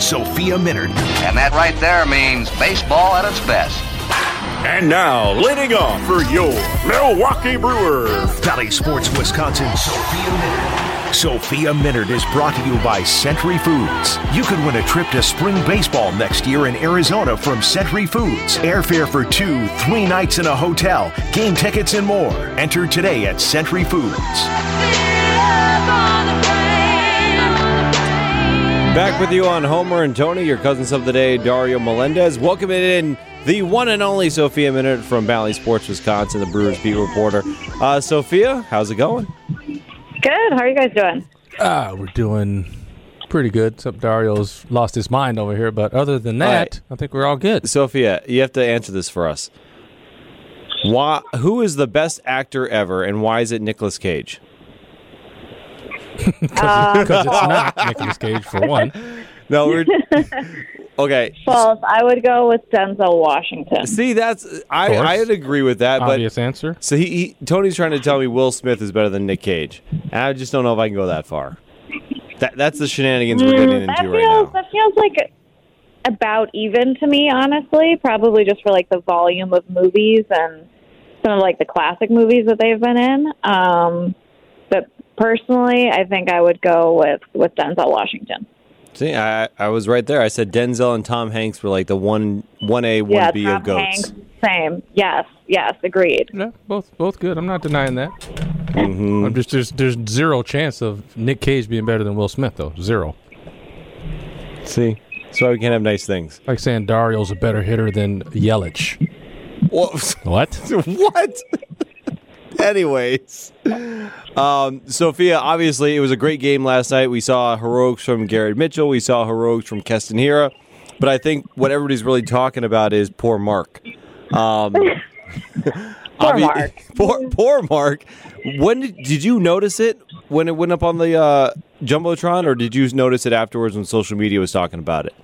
Sophia Minnaert. And that right there means baseball at its best. And now, leading off for your Milwaukee Brewers. Bally Sports Wisconsin, Sophia Minnaert. Sophia Minnaert is brought to you by Century Foods. You could win a trip to spring baseball next year in Arizona from Century Foods. Airfare for two, three nights in a hotel, game tickets, and more. Enter today at Century Foods. Back with you on Homer and Tony, your cousins of the day, Dario Melendez. Welcome in the one and only Sophia Minnaert from Bally Sports Wisconsin, the Brewers beat reporter. Uh, Sophia, how's it going? Good. How are you guys doing? Ah, we're doing pretty good. Except Dario's lost his mind over here, but other than that, right. I think we're all good. Sophia, you have to answer this for us. Why? Who is the best actor ever, and why is it Nicolas Cage? Because it's not Nicolas Cage for one. No, we're okay. False. I would go with Denzel Washington. See, that's I course. I'd agree with that, but Obvious answer. so he, he Tony's trying to tell me Will Smith is better than Nick Cage, and I just don't know if I can go that far. That that's the shenanigans we're getting Mm, that into feels right now. that feels like about even to me, honestly. Probably just for like the volume of movies and some of like the classic movies that they've been in. Um, but personally, I think I would go with with Denzel Washington. See, I I was right there. I said Denzel and Tom Hanks were like the one one A one yeah, B Tom of goats. Hanks, same. Yes, yes, agreed. Yeah, both both good. I'm not denying that. Mm-hmm. I'm just there's there's zero chance of Nick Cage being better than Will Smith though. Zero. See, that's why we can't have nice things. Like saying Dario's a better hitter than Yelich. What? What? what? Anyways, um, Sophia, obviously, it was a great game last night. We saw heroics from Garrett Mitchell. We saw heroics from Keston Hiura. But I think what everybody's really talking about is poor Mark. Um, Poor Mark. poor, poor Mark. When did, did you notice it when it went up on the uh, jumbotron, or did you notice it afterwards when social media was talking about it?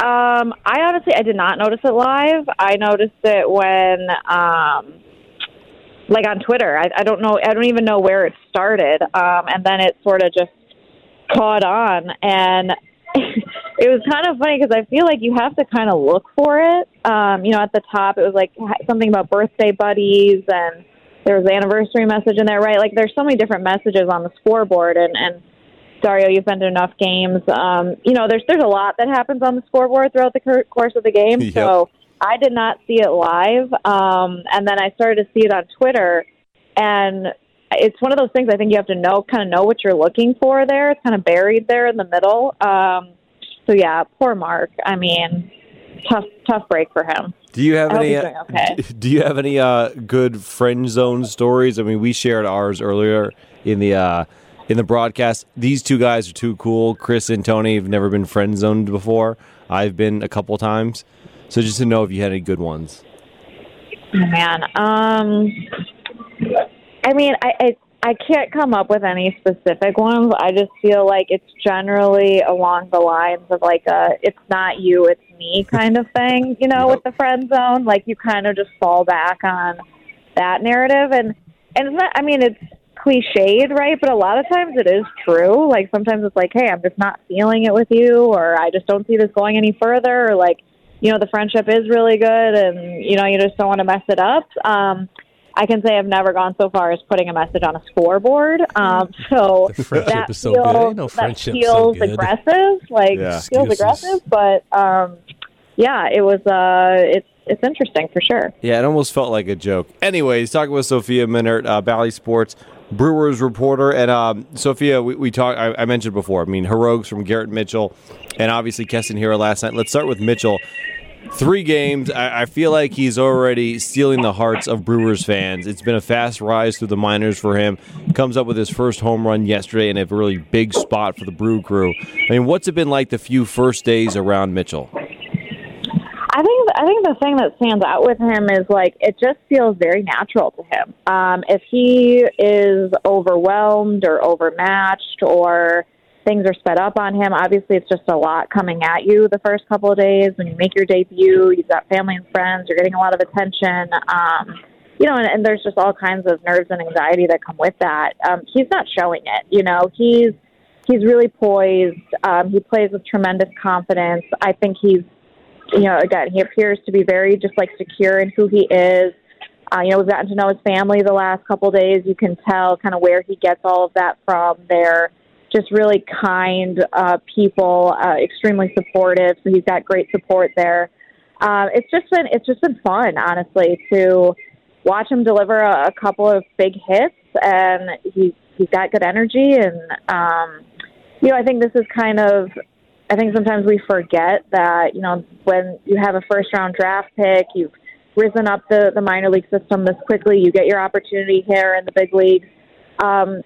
Um, I honestly I did not notice it live. I noticed it when um like on Twitter. I, I don't know I don't even know where it started. Um and then it sort of just caught on and it was kind of funny because I feel like you have to kind of look for it. Um, you know, at the top it was like something about birthday buddies and there was the anniversary message in there, right? Like there's so many different messages on the scoreboard and and Dario, you've been to enough games. Um, you know, there's there's a lot that happens on the scoreboard throughout the course of the game. Yep. So I did not see it live, um, and then I started to see it on Twitter, and it's one of those things I think you have to know, kind of know what you're looking for there. It's kind of buried there in the middle. Um, so yeah, poor Mark. I mean, tough tough break for him. Do you have any? okay. Do you have any uh, good friend zone stories? I mean, we shared ours earlier in the uh, in the broadcast. These two guys are too cool. Chris and Tony have never been friend zoned before. I've been a couple times, so just to know if you had any good ones. Oh, man. Um, I mean, I, I I can't come up with any specific ones. I just feel like it's generally along the lines of like a "it's not you, it's me" kind of thing. You know, with the friend zone, like you kind of just fall back on that narrative, and and it's not. I mean, it's cliched, right? But a lot of times it is true. Like sometimes it's like, "Hey, I'm just not feeling it with you," or "I just don't see this going any further," or like you know the friendship is really good and you know you just don't want to mess it up um i can say i've never gone so far as putting a message on a scoreboard um so The friendship that is so feels, good. Ain't no that friendship so feels good. aggressive like Yeah. feels aggressive but um yeah it was uh it's it's interesting for sure Yeah, it almost felt like a joke. Anyways, talking with Sophia Minnaert, uh, Bally Sports Brewers reporter, and um, Sophia, we, we talked. I, I mentioned before. I mean, heroics from Garrett Mitchell, and obviously Keston Hiura last night. Let's start with Mitchell. Three games. I, I feel like he's already stealing the hearts of Brewers fans. It's been a fast rise through the minors for him. Comes up with his first home run yesterday in a really big spot for the Brew Crew. I mean, what's it been like the few first days around Mitchell? I think I think the thing that stands out with him is like it just feels very natural to him. Um, if he is overwhelmed or overmatched or things are sped up on him, obviously it's just a lot coming at you the first couple of days when you make your debut. You've got family and friends. You're getting a lot of attention. Um, you know, and, and there's just all kinds of nerves and anxiety that come with that. Um, he's not showing it. You know, he's he's really poised. Um, he plays with tremendous confidence. I think he's, you know, again, he appears to be very just like secure in who he is. Uh, you know, we've gotten to know his family the last couple days. You can tell kind of where he gets all of that from. They're just really kind uh, people, uh, extremely supportive. So he's got great support there. Uh, it's just been it's just been fun, honestly, to watch him deliver a, a couple of big hits, and he's he's got good energy, and um, you know, I think this is kind of. I think sometimes we forget that you know when you have a first round draft pick, you've risen up the, the minor league system this quickly. You get your opportunity here in the big leagues. Um,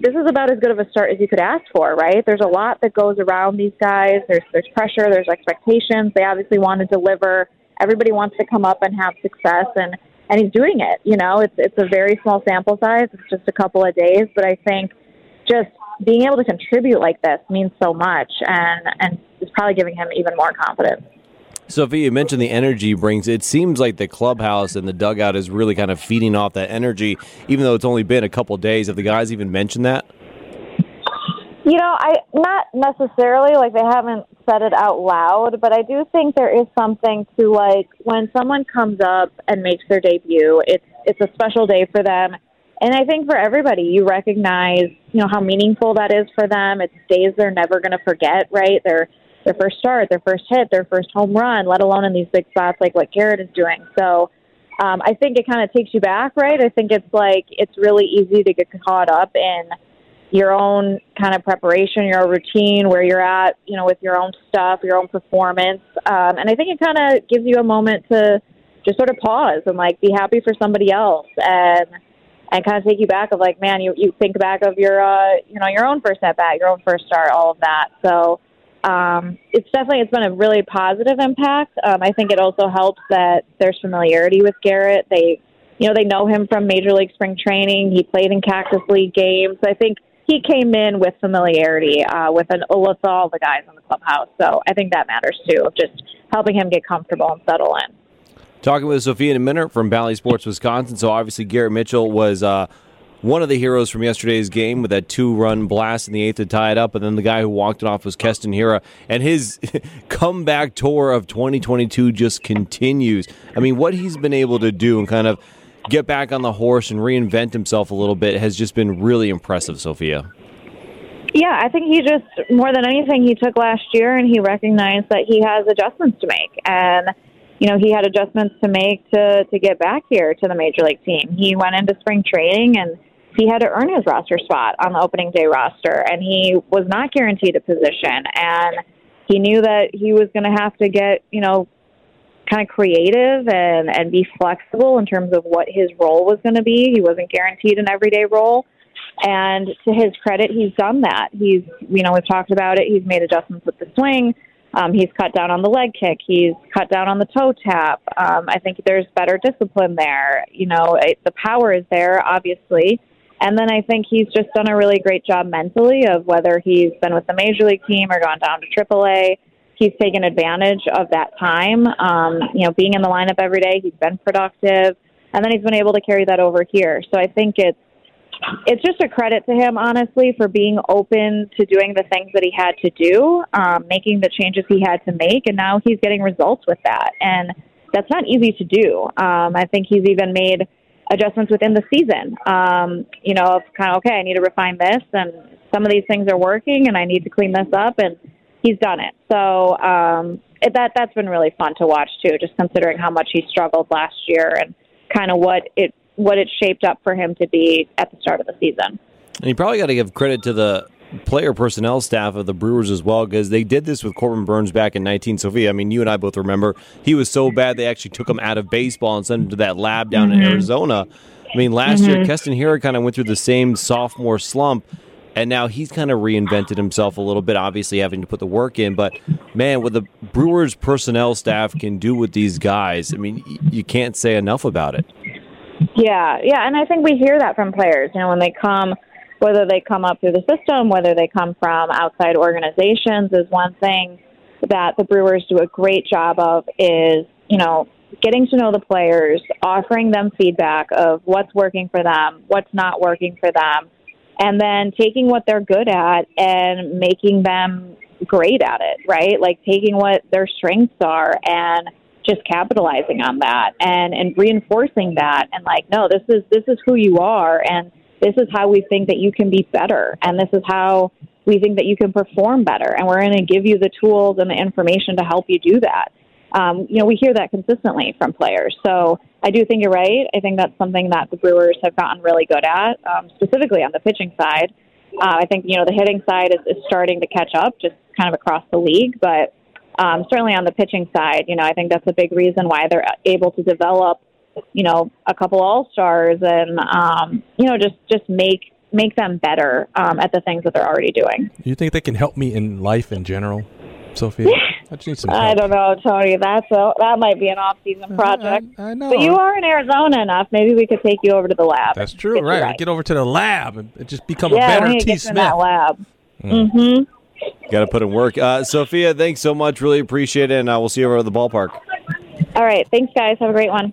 this is about as good of a start as you could ask for, right? There's a lot that goes around these guys. There's there's pressure, there's expectations. They obviously want to deliver. Everybody wants to come up and have success and and he's doing it. You know, it's it's a very small sample size. It's just a couple of days, but I think just being able to contribute like this means so much and and it's probably giving him even more confidence. Sophie, you mentioned the energy brings. It seems like the clubhouse and the dugout is really kind of feeding off that energy, even though it's only been a couple days. Have the guys even mentioned that? You know, I not necessarily like they haven't said it out loud, but I do think there is something to like when someone comes up and makes their debut. It's it's a special day for them, and I think for everybody, you recognize you know how meaningful that is for them. It's days they're never going to forget, right? They're their first start, their first hit, their first home run, let alone in these big spots like what Garrett is doing. So um, I think it kind of takes you back, right? I think it's like it's really easy to get caught up in your own kind of preparation, your own routine, where you're at, you know, with your own stuff, your own performance. Um, and I think it kind of gives you a moment to just sort of pause and like be happy for somebody else and and kind of take you back of like, man, you you think back of your uh, you know your own first at bat, your own first start, all of that. So um, it's definitely it's been a really positive impact. Um, I think it also helps that there's familiarity with Garrett. They, you know, they know him from Major League Spring Training. He played in Cactus League games. I think he came in with familiarity uh, with an with all the guys in the clubhouse. So I think that matters too, just helping him get comfortable and settle in. Talking with Sophia Minnaert from Bally Sports Wisconsin. So obviously Garrett Mitchell was. Uh, one of the heroes from yesterday's game with that two run blast in the eighth to tie it up. And then the guy who walked it off was Keston Hiura, And his comeback tour of 2022 just continues. I mean, what he's been able to do and kind of get back on the horse and reinvent himself a little bit has just been really impressive, Sophia. Yeah, I think he just, more than anything, he took last year and he recognized that he has adjustments to make. And you know, he had adjustments to make to to get back here to the major league team. He went into spring training and he had to earn his roster spot on the opening day roster, and he was not guaranteed a position. And he knew that he was going to have to get, you know, kind of creative and and be flexible in terms of what his role was going to be. He wasn't guaranteed an everyday role. And to his credit, he's done that. He's, you know, we've talked about it. He's made adjustments with the swing. Um, he's cut down on the leg kick. He's cut down on the toe tap. Um, I think there's better discipline there. You know, it, the power is there, obviously. And then I think he's just done a really great job mentally of whether he's been with the major league team or gone down to AAA. He's taken advantage of that time. Um, you know, being in the lineup every day, he's been productive, and then he's been able to carry that over here. So I think it's it's just a credit to him, honestly, for being open to doing the things that he had to do, um, making the changes he had to make, and now he's getting results with that. And that's not easy to do. Um, I think he's even made adjustments within the season. Um, you know, of kind of okay, I need to refine this, and some of these things are working, and I need to clean this up, and he's done it. So um, it, that that's been really fun to watch too, just considering how much he struggled last year and kind of what it what it shaped up for him to be at the start of the season. And you probably got to give credit to the player personnel staff of the Brewers as well because they did this with Corbin Burnes back in 19 Sophia. I mean, you and I both remember he was so bad they actually took him out of baseball and sent him to that lab down mm-hmm. in Arizona. I mean, last mm-hmm. year Keston Hiura kind of went through the same sophomore slump. And now he's kind of reinvented himself a little bit, obviously having to put the work in. But man, what the Brewers personnel staff can do with these guys, I mean, you can't say enough about it. Yeah, yeah, and I think we hear that from players. You know, when they come whether they come up through the system, whether they come from outside organizations, is one thing that the Brewers do a great job of is, you know, getting to know the players, offering them feedback of what's working for them, what's not working for them, and then taking what they're good at and making them great at it, right? Like taking what their strengths are and just capitalizing on that and and reinforcing that and like no this is this is who you are and this is how we think that you can be better and this is how we think that you can perform better. And we're going to give you the tools and the information to help you do that. Um, you know we hear that consistently from players. So i do think you're right. I think that's something that the brewers have gotten really good at um, specifically on the pitching side. Uh, i think you know the hitting side is, is starting to catch up just kind of across the league but um, certainly on the pitching side, you know, I think that's a big reason why they're able to develop, you know, a couple all stars and um, you know just just make make them better um, at the things that they're already doing. Do you think they can help me in life in general, Sophia? I just need some help. I don't know, Tony. That's a that might be an off season project. I, I know. But you are in Arizona enough. Maybe we could take you over to the lab. That's true, get you right? Get over to the lab and just become yeah, a better we need to T. get in Smith. that lab. Mm-hmm. Got to put in work. Uh, Sophia, thanks so much. Really appreciate it, and uh, we'll see you over at the ballpark. All right. Thanks, guys. Have a great one.